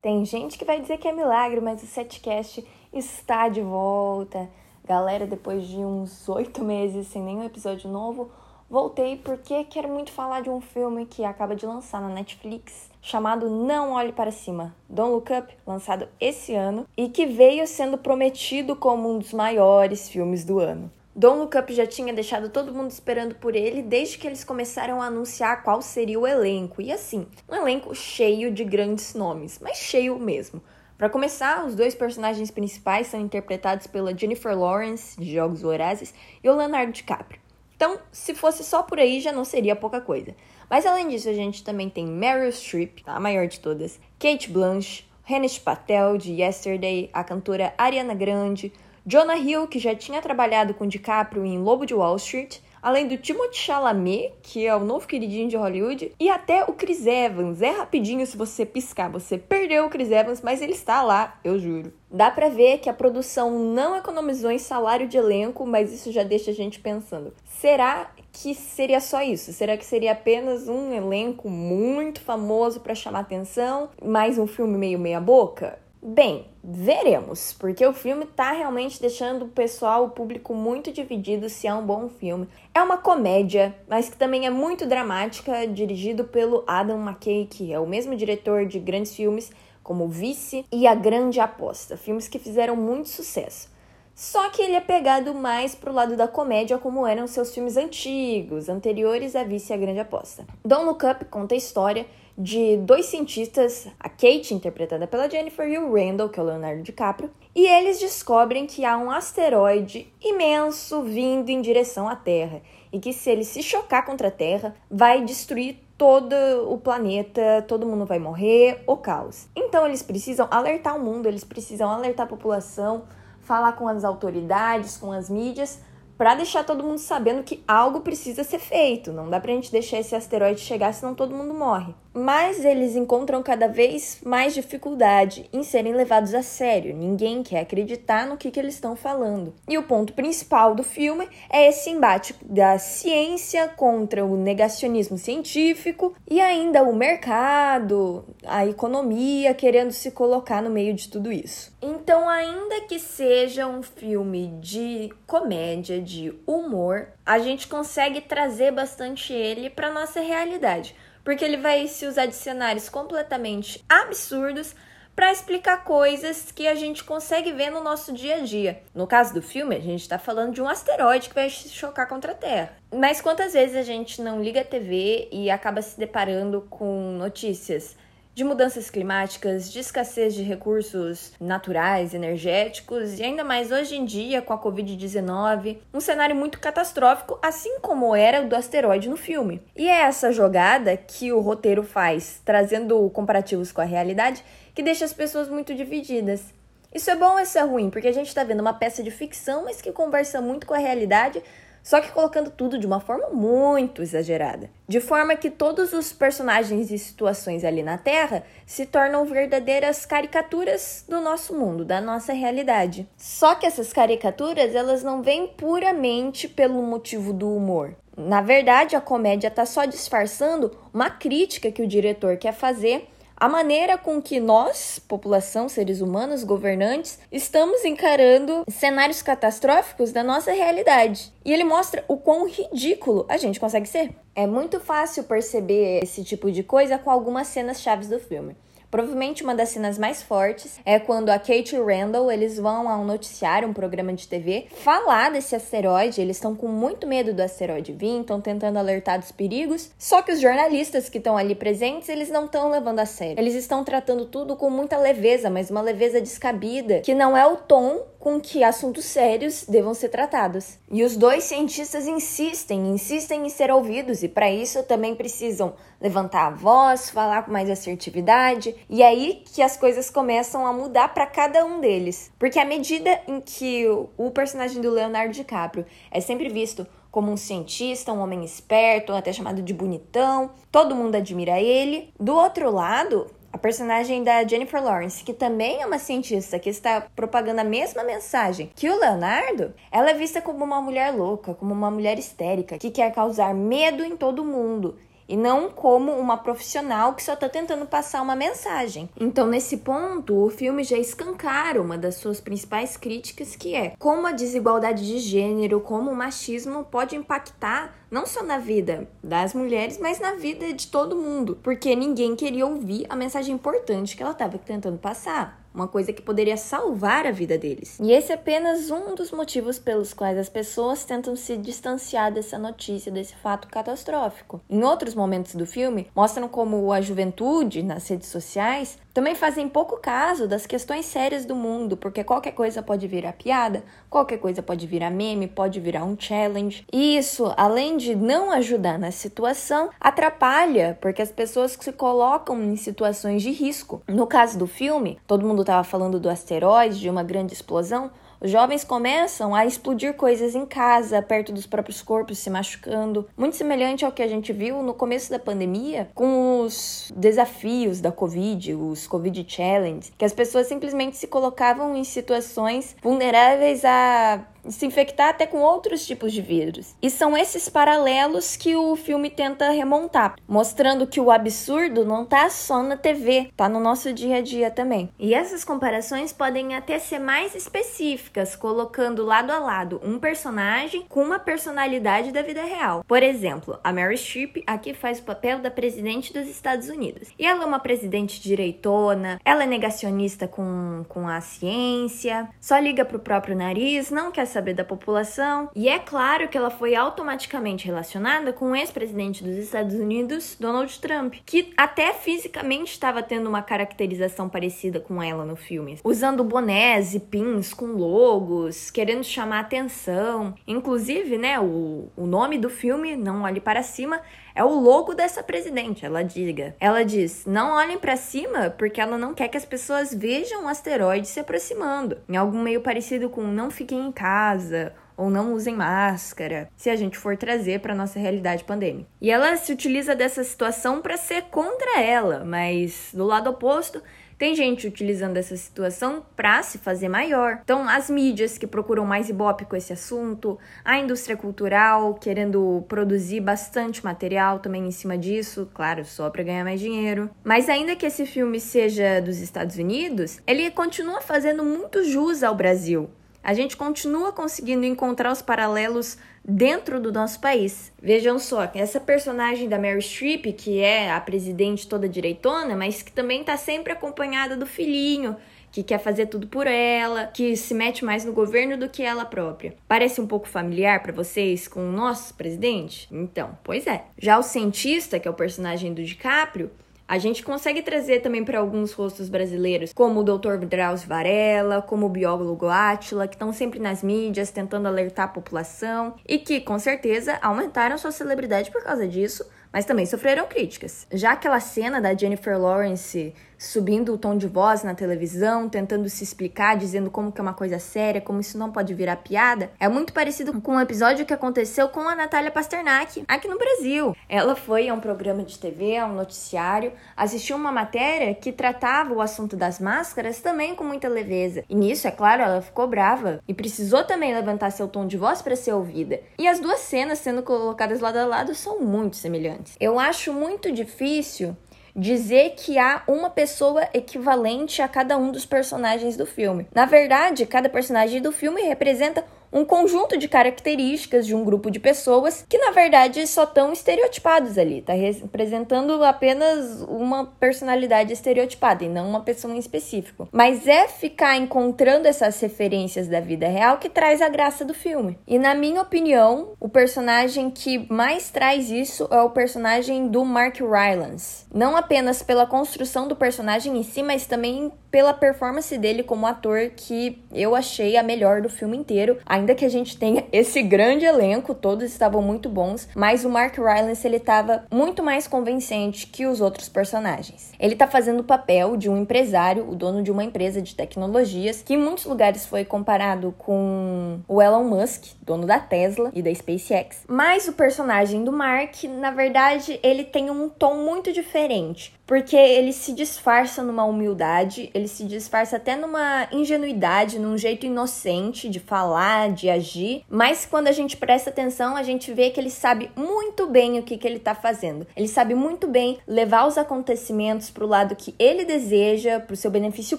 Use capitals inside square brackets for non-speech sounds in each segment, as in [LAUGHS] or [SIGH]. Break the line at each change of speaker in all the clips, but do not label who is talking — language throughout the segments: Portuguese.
Tem gente que vai dizer que é milagre, mas o Setcast está de volta. Galera, depois de uns oito meses sem nenhum episódio novo, voltei porque quero muito falar de um filme que acaba de lançar na Netflix, chamado Não Olhe Para Cima, Don't Look Up, lançado esse ano, e que veio sendo prometido como um dos maiores filmes do ano. Don't Look Up já tinha deixado todo mundo esperando por ele desde que eles começaram a anunciar qual seria o elenco. E assim, um elenco cheio de grandes nomes, mas cheio mesmo. Para começar, os dois personagens principais são interpretados pela Jennifer Lawrence, de Jogos Vorazes, e o Leonardo DiCaprio. Então, se fosse só por aí, já não seria pouca coisa. Mas além disso, a gente também tem Meryl Streep, a maior de todas, Kate Blanche, Henish Patel, de Yesterday, a cantora Ariana Grande, Jonah Hill, que já tinha trabalhado com DiCaprio em Lobo de Wall Street, além do Timothée Chalamet, que é o novo queridinho de Hollywood, e até o Chris Evans. É rapidinho se você piscar, você perdeu o Chris Evans, mas ele está lá, eu juro. Dá pra ver que a produção não economizou em salário de elenco, mas isso já deixa a gente pensando. Será que seria só isso? Será que seria apenas um elenco muito famoso para chamar atenção, mais um filme meio meia boca? Bem, veremos, porque o filme tá realmente deixando o pessoal, o público muito dividido se é um bom filme. É uma comédia, mas que também é muito dramática, dirigido pelo Adam McKay, que é o mesmo diretor de grandes filmes como Vice e A Grande Aposta, filmes que fizeram muito sucesso. Só que ele é pegado mais pro lado da comédia, como eram seus filmes antigos, anteriores a Vice e A Grande Aposta. Don't Look Up conta a história de dois cientistas, a Kate, interpretada pela Jennifer, e o Randall, que é o Leonardo DiCaprio, e eles descobrem que há um asteroide imenso vindo em direção à Terra e que se ele se chocar contra a Terra, vai destruir todo o planeta, todo mundo vai morrer, o caos. Então eles precisam alertar o mundo, eles precisam alertar a população, falar com as autoridades, com as mídias, para deixar todo mundo sabendo que algo precisa ser feito. Não dá pra gente deixar esse asteroide chegar, senão todo mundo morre. Mas eles encontram cada vez mais dificuldade em serem levados a sério. Ninguém quer acreditar no que, que eles estão falando. E o ponto principal do filme é esse embate da ciência contra o negacionismo científico e ainda o mercado, a economia querendo se colocar no meio de tudo isso. Então, ainda que seja um filme de comédia, de humor, a gente consegue trazer bastante ele para nossa realidade, porque ele vai se usar de cenários completamente absurdos para explicar coisas que a gente consegue ver no nosso dia a dia. No caso do filme, a gente está falando de um asteroide que vai chocar contra a Terra. Mas quantas vezes a gente não liga a TV e acaba se deparando com notícias de mudanças climáticas, de escassez de recursos naturais, energéticos e ainda mais hoje em dia com a Covid-19, um cenário muito catastrófico, assim como era o do asteroide no filme. E é essa jogada que o roteiro faz, trazendo comparativos com a realidade, que deixa as pessoas muito divididas. Isso é bom ou isso é ruim? Porque a gente está vendo uma peça de ficção, mas que conversa muito com a realidade, só que colocando tudo de uma forma muito exagerada. De forma que todos os personagens e situações ali na Terra se tornam verdadeiras caricaturas do nosso mundo, da nossa realidade. Só que essas caricaturas, elas não vêm puramente pelo motivo do humor. Na verdade, a comédia está só disfarçando uma crítica que o diretor quer fazer a maneira com que nós, população, seres humanos, governantes, estamos encarando cenários catastróficos da nossa realidade. E ele mostra o quão ridículo a gente consegue ser. É muito fácil perceber esse tipo de coisa com algumas cenas chaves do filme. Provavelmente uma das cenas mais fortes é quando a Kate e o Randall eles vão a um noticiário, um programa de TV, falar desse asteroide. Eles estão com muito medo do asteroide vir, estão tentando alertar dos perigos. Só que os jornalistas que estão ali presentes, eles não estão levando a sério. Eles estão tratando tudo com muita leveza, mas uma leveza descabida, que não é o tom com que assuntos sérios devam ser tratados. E os dois cientistas insistem, insistem em ser ouvidos e para isso também precisam levantar a voz, falar com mais assertividade. E aí que as coisas começam a mudar para cada um deles. Porque à medida em que o personagem do Leonardo DiCaprio é sempre visto como um cientista, um homem esperto, até chamado de bonitão, todo mundo admira ele. Do outro lado, a personagem da Jennifer Lawrence, que também é uma cientista que está propagando a mesma mensagem que o Leonardo, ela é vista como uma mulher louca, como uma mulher histérica, que quer causar medo em todo mundo e não como uma profissional que só está tentando passar uma mensagem. Então, nesse ponto, o filme já escancara uma das suas principais críticas, que é como a desigualdade de gênero, como o machismo pode impactar não só na vida das mulheres, mas na vida de todo mundo, porque ninguém queria ouvir a mensagem importante que ela estava tentando passar uma coisa que poderia salvar a vida deles. E esse é apenas um dos motivos pelos quais as pessoas tentam se distanciar dessa notícia, desse fato catastrófico. Em outros momentos do filme, mostram como a juventude nas redes sociais também fazem pouco caso das questões sérias do mundo, porque qualquer coisa pode virar piada, qualquer coisa pode virar meme, pode virar um challenge. E isso, além de não ajudar na situação, atrapalha, porque as pessoas se colocam em situações de risco. No caso do filme, todo mundo estava falando do asteroide, de uma grande explosão. Os jovens começam a explodir coisas em casa, perto dos próprios corpos, se machucando. Muito semelhante ao que a gente viu no começo da pandemia, com os desafios da Covid, os Covid Challenge, que as pessoas simplesmente se colocavam em situações vulneráveis a se infectar até com outros tipos de vírus. E são esses paralelos que o filme tenta remontar, mostrando que o absurdo não tá só na TV, tá no nosso dia a dia também. E essas comparações podem até ser mais específicas, colocando lado a lado um personagem com uma personalidade da vida real. Por exemplo, a Mary Streep aqui faz o papel da presidente dos Estados Unidos. E ela é uma presidente direitona, ela é negacionista com, com a ciência, só liga pro próprio nariz, não quer saber da população. E é claro que ela foi automaticamente relacionada com o ex-presidente dos Estados Unidos, Donald Trump, que até fisicamente estava tendo uma caracterização parecida com ela no filme, usando bonés e pins com logos, querendo chamar atenção. Inclusive, né, o, o nome do filme, Não Olhe Para Cima, é o logo dessa presidente, ela diga. Ela diz: "Não olhem para cima porque ela não quer que as pessoas vejam o asteroide se aproximando". Em algum meio parecido com não fiquem em casa ou não usem máscara, se a gente for trazer para nossa realidade pandêmica. E ela se utiliza dessa situação para ser contra ela, mas do lado oposto, tem gente utilizando essa situação para se fazer maior. Então, as mídias que procuram mais ibope com esse assunto, a indústria cultural querendo produzir bastante material também em cima disso, claro, só para ganhar mais dinheiro. Mas ainda que esse filme seja dos Estados Unidos, ele continua fazendo muito jus ao Brasil. A gente continua conseguindo encontrar os paralelos dentro do nosso país. Vejam só, essa personagem da Mary Streep, que é a presidente toda direitona, mas que também está sempre acompanhada do filhinho, que quer fazer tudo por ela, que se mete mais no governo do que ela própria. Parece um pouco familiar para vocês com o nosso presidente? Então, pois é. Já o cientista, que é o personagem do DiCaprio, a gente consegue trazer também para alguns rostos brasileiros, como o Dr. Drauzio Varela, como o biólogo Átila, que estão sempre nas mídias tentando alertar a população e que, com certeza, aumentaram sua celebridade por causa disso, mas também sofreram críticas. Já aquela cena da Jennifer Lawrence subindo o tom de voz na televisão, tentando se explicar, dizendo como que é uma coisa séria, como isso não pode virar piada, é muito parecido com um episódio que aconteceu com a Natália Pasternak aqui no Brasil. Ela foi a um programa de TV, a um noticiário, assistiu uma matéria que tratava o assunto das máscaras também com muita leveza. E nisso, é claro, ela ficou brava e precisou também levantar seu tom de voz para ser ouvida. E as duas cenas sendo colocadas lado a lado são muito semelhantes. Eu acho muito difícil dizer que há uma pessoa equivalente a cada um dos personagens do filme. Na verdade, cada personagem do filme representa um conjunto de características de um grupo de pessoas que na verdade só estão estereotipados ali, tá representando apenas uma personalidade estereotipada e não uma pessoa em específico. Mas é ficar encontrando essas referências da vida real que traz a graça do filme. E na minha opinião, o personagem que mais traz isso é o personagem do Mark Rylance. Não apenas pela construção do personagem em si, mas também pela performance dele como ator que eu achei a melhor do filme inteiro. Ainda que a gente tenha [LAUGHS] esse grande elenco, todos estavam muito bons, mas o Mark Rylance ele estava muito mais convincente que os outros personagens. Ele está fazendo o papel de um empresário, o dono de uma empresa de tecnologias, que em muitos lugares foi comparado com o Elon Musk, dono da Tesla e da SpaceX. Mas o personagem do Mark, na verdade, ele tem um tom muito diferente, porque ele se disfarça numa humildade, ele se disfarça até numa ingenuidade, num jeito inocente de falar, de agir, mas quando a gente presta atenção, a gente vê que ele sabe muito bem o que, que ele tá fazendo. Ele sabe muito bem levar os acontecimentos pro lado que ele deseja, pro seu benefício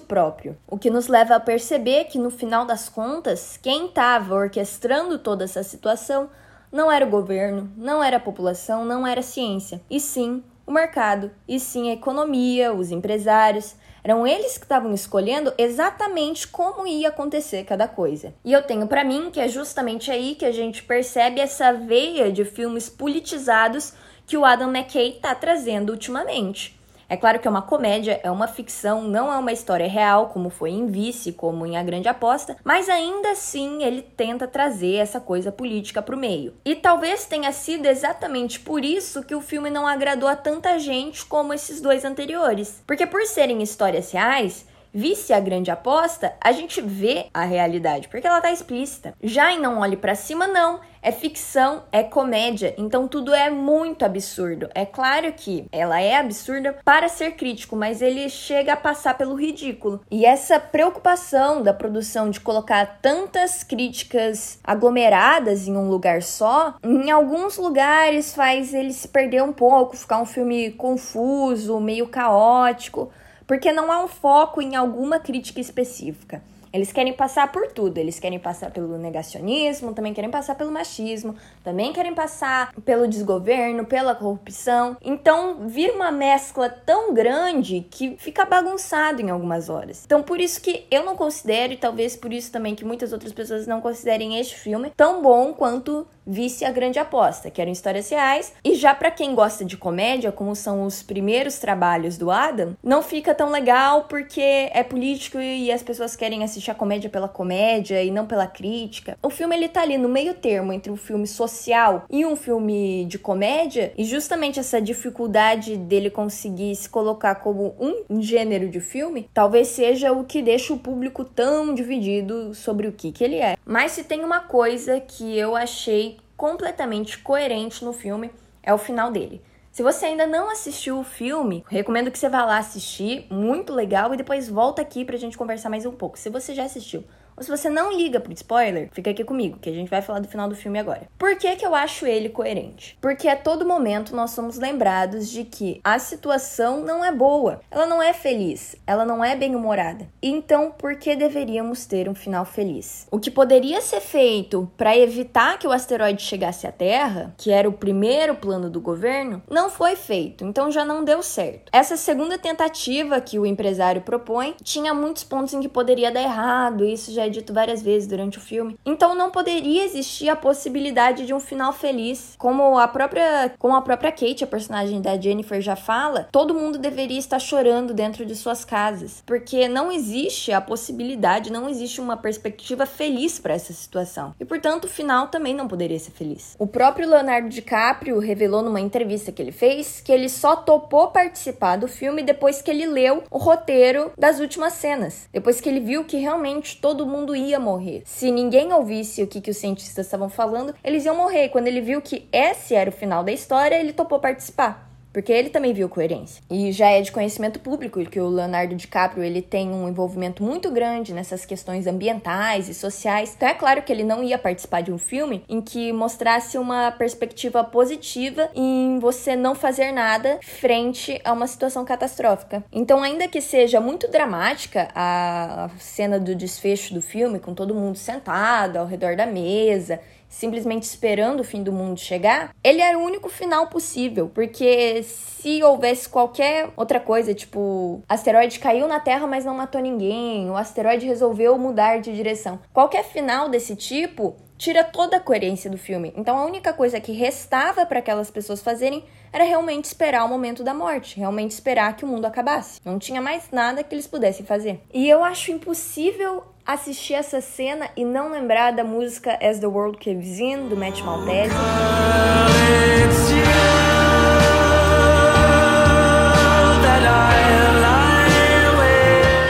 próprio. O que nos leva a perceber que no final das contas, quem estava orquestrando toda essa situação não era o governo, não era a população, não era a ciência, e sim o mercado, e sim a economia, os empresários. Eram eles que estavam escolhendo exatamente como ia acontecer cada coisa. E eu tenho para mim que é justamente aí que a gente percebe essa veia de filmes politizados que o Adam McKay está trazendo ultimamente. É claro que é uma comédia, é uma ficção, não é uma história real, como foi em Vice, como em A Grande Aposta, mas ainda assim ele tenta trazer essa coisa política pro meio. E talvez tenha sido exatamente por isso que o filme não agradou a tanta gente como esses dois anteriores. Porque por serem histórias reais, visse a grande aposta, a gente vê a realidade, porque ela tá explícita. Já em Não Olhe para Cima, não. É ficção, é comédia, então tudo é muito absurdo. É claro que ela é absurda para ser crítico, mas ele chega a passar pelo ridículo. E essa preocupação da produção de colocar tantas críticas aglomeradas em um lugar só, em alguns lugares faz ele se perder um pouco, ficar um filme confuso, meio caótico porque não há um foco em alguma crítica específica. Eles querem passar por tudo. Eles querem passar pelo negacionismo, também querem passar pelo machismo, também querem passar pelo desgoverno, pela corrupção. Então, vira uma mescla tão grande que fica bagunçado em algumas horas. Então, por isso que eu não considero, e talvez por isso também que muitas outras pessoas não considerem este filme tão bom quanto Vice a Grande Aposta, que eram histórias reais. E já para quem gosta de comédia, como são os primeiros trabalhos do Adam, não fica tão legal porque é político e as pessoas querem assistir a comédia pela comédia e não pela crítica. O filme ele tá ali no meio termo entre um filme social e um filme de comédia, e justamente essa dificuldade dele conseguir se colocar como um gênero de filme, talvez seja o que deixa o público tão dividido sobre o que que ele é. Mas se tem uma coisa que eu achei completamente coerente no filme é o final dele. Se você ainda não assistiu o filme, recomendo que você vá lá assistir, muito legal, e depois volta aqui pra gente conversar mais um pouco. Se você já assistiu, ou se você não liga pro spoiler, fica aqui comigo, que a gente vai falar do final do filme agora. Por que que eu acho ele coerente? Porque a todo momento nós somos lembrados de que a situação não é boa, ela não é feliz, ela não é bem-humorada. Então, por que deveríamos ter um final feliz? O que poderia ser feito para evitar que o asteroide chegasse à Terra, que era o primeiro plano do governo, não foi feito, então já não deu certo. Essa segunda tentativa que o empresário propõe tinha muitos pontos em que poderia dar errado, isso já é dito várias vezes durante o filme. Então não poderia existir a possibilidade de um final feliz. Como a própria, como a própria Kate, a personagem da Jennifer já fala, todo mundo deveria estar chorando dentro de suas casas, porque não existe a possibilidade, não existe uma perspectiva feliz para essa situação. E portanto, o final também não poderia ser feliz. O próprio Leonardo DiCaprio revelou numa entrevista que ele fez que ele só topou participar do filme depois que ele leu o roteiro das últimas cenas, depois que ele viu que realmente todo mundo ia morrer. Se ninguém ouvisse o que, que os cientistas estavam falando, eles iam morrer. Quando ele viu que esse era o final da história, ele topou participar porque ele também viu coerência. E já é de conhecimento público que o Leonardo DiCaprio ele tem um envolvimento muito grande nessas questões ambientais e sociais. Então é claro que ele não ia participar de um filme em que mostrasse uma perspectiva positiva em você não fazer nada frente a uma situação catastrófica. Então, ainda que seja muito dramática a cena do desfecho do filme, com todo mundo sentado ao redor da mesa simplesmente esperando o fim do mundo chegar, ele era o único final possível, porque se houvesse qualquer outra coisa, tipo, asteroide caiu na Terra, mas não matou ninguém, o asteroide resolveu mudar de direção. Qualquer final desse tipo tira toda a coerência do filme. Então a única coisa que restava para aquelas pessoas fazerem era realmente esperar o momento da morte, realmente esperar que o mundo acabasse. Não tinha mais nada que eles pudessem fazer. E eu acho impossível assistir essa cena e não lembrar da música As the World Caves In, do Matt Maltese.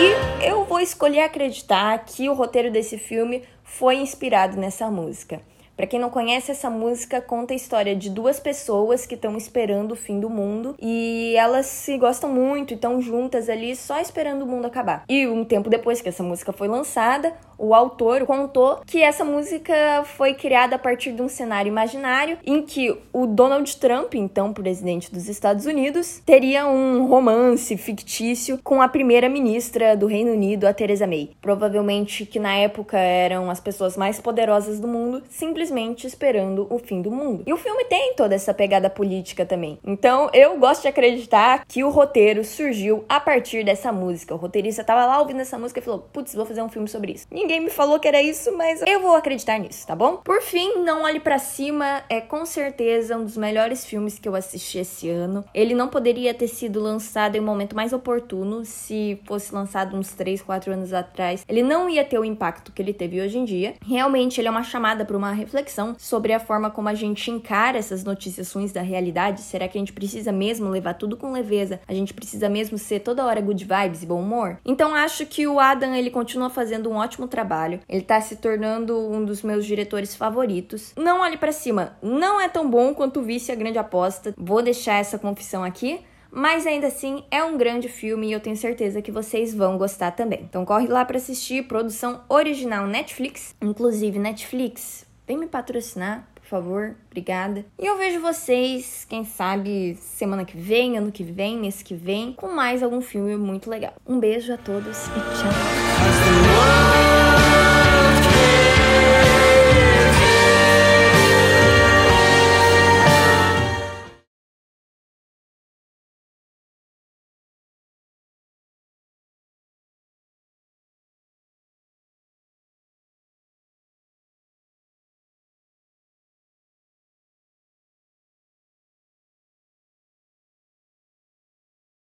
E eu vou escolher acreditar que o roteiro desse filme foi inspirado nessa música. Para quem não conhece, essa música conta a história de duas pessoas que estão esperando o fim do mundo e elas se gostam muito e estão juntas ali só esperando o mundo acabar. E um tempo depois que essa música foi lançada, o autor contou que essa música foi criada a partir de um cenário imaginário em que o Donald Trump, então presidente dos Estados Unidos, teria um romance fictício com a primeira-ministra do Reino Unido, a Theresa May. Provavelmente que na época eram as pessoas mais poderosas do mundo, simplesmente esperando o fim do mundo. E o filme tem toda essa pegada política também. Então eu gosto de acreditar que o roteiro surgiu a partir dessa música. O roteirista tava lá ouvindo essa música e falou: Putz, vou fazer um filme sobre isso. Ninguém ninguém me falou que era isso, mas eu vou acreditar nisso, tá bom? Por fim, Não Olhe para Cima é com certeza um dos melhores filmes que eu assisti esse ano. Ele não poderia ter sido lançado em um momento mais oportuno se fosse lançado uns 3, 4 anos atrás. Ele não ia ter o impacto que ele teve hoje em dia. Realmente, ele é uma chamada para uma reflexão sobre a forma como a gente encara essas noticiações da realidade. Será que a gente precisa mesmo levar tudo com leveza? A gente precisa mesmo ser toda hora good vibes e bom humor? Então, acho que o Adam ele continua fazendo um ótimo trabalho trabalho. Ele tá se tornando um dos meus diretores favoritos. Não olhe para cima, não é tão bom quanto o Vice a Grande Aposta. Vou deixar essa confissão aqui. Mas ainda assim é um grande filme e eu tenho certeza que vocês vão gostar também. Então corre lá para assistir, produção original Netflix, inclusive Netflix, vem me patrocinar, por favor, obrigada. E eu vejo vocês, quem sabe, semana que vem, ano que vem, mês que vem, com mais algum filme muito legal. Um beijo a todos e tchau.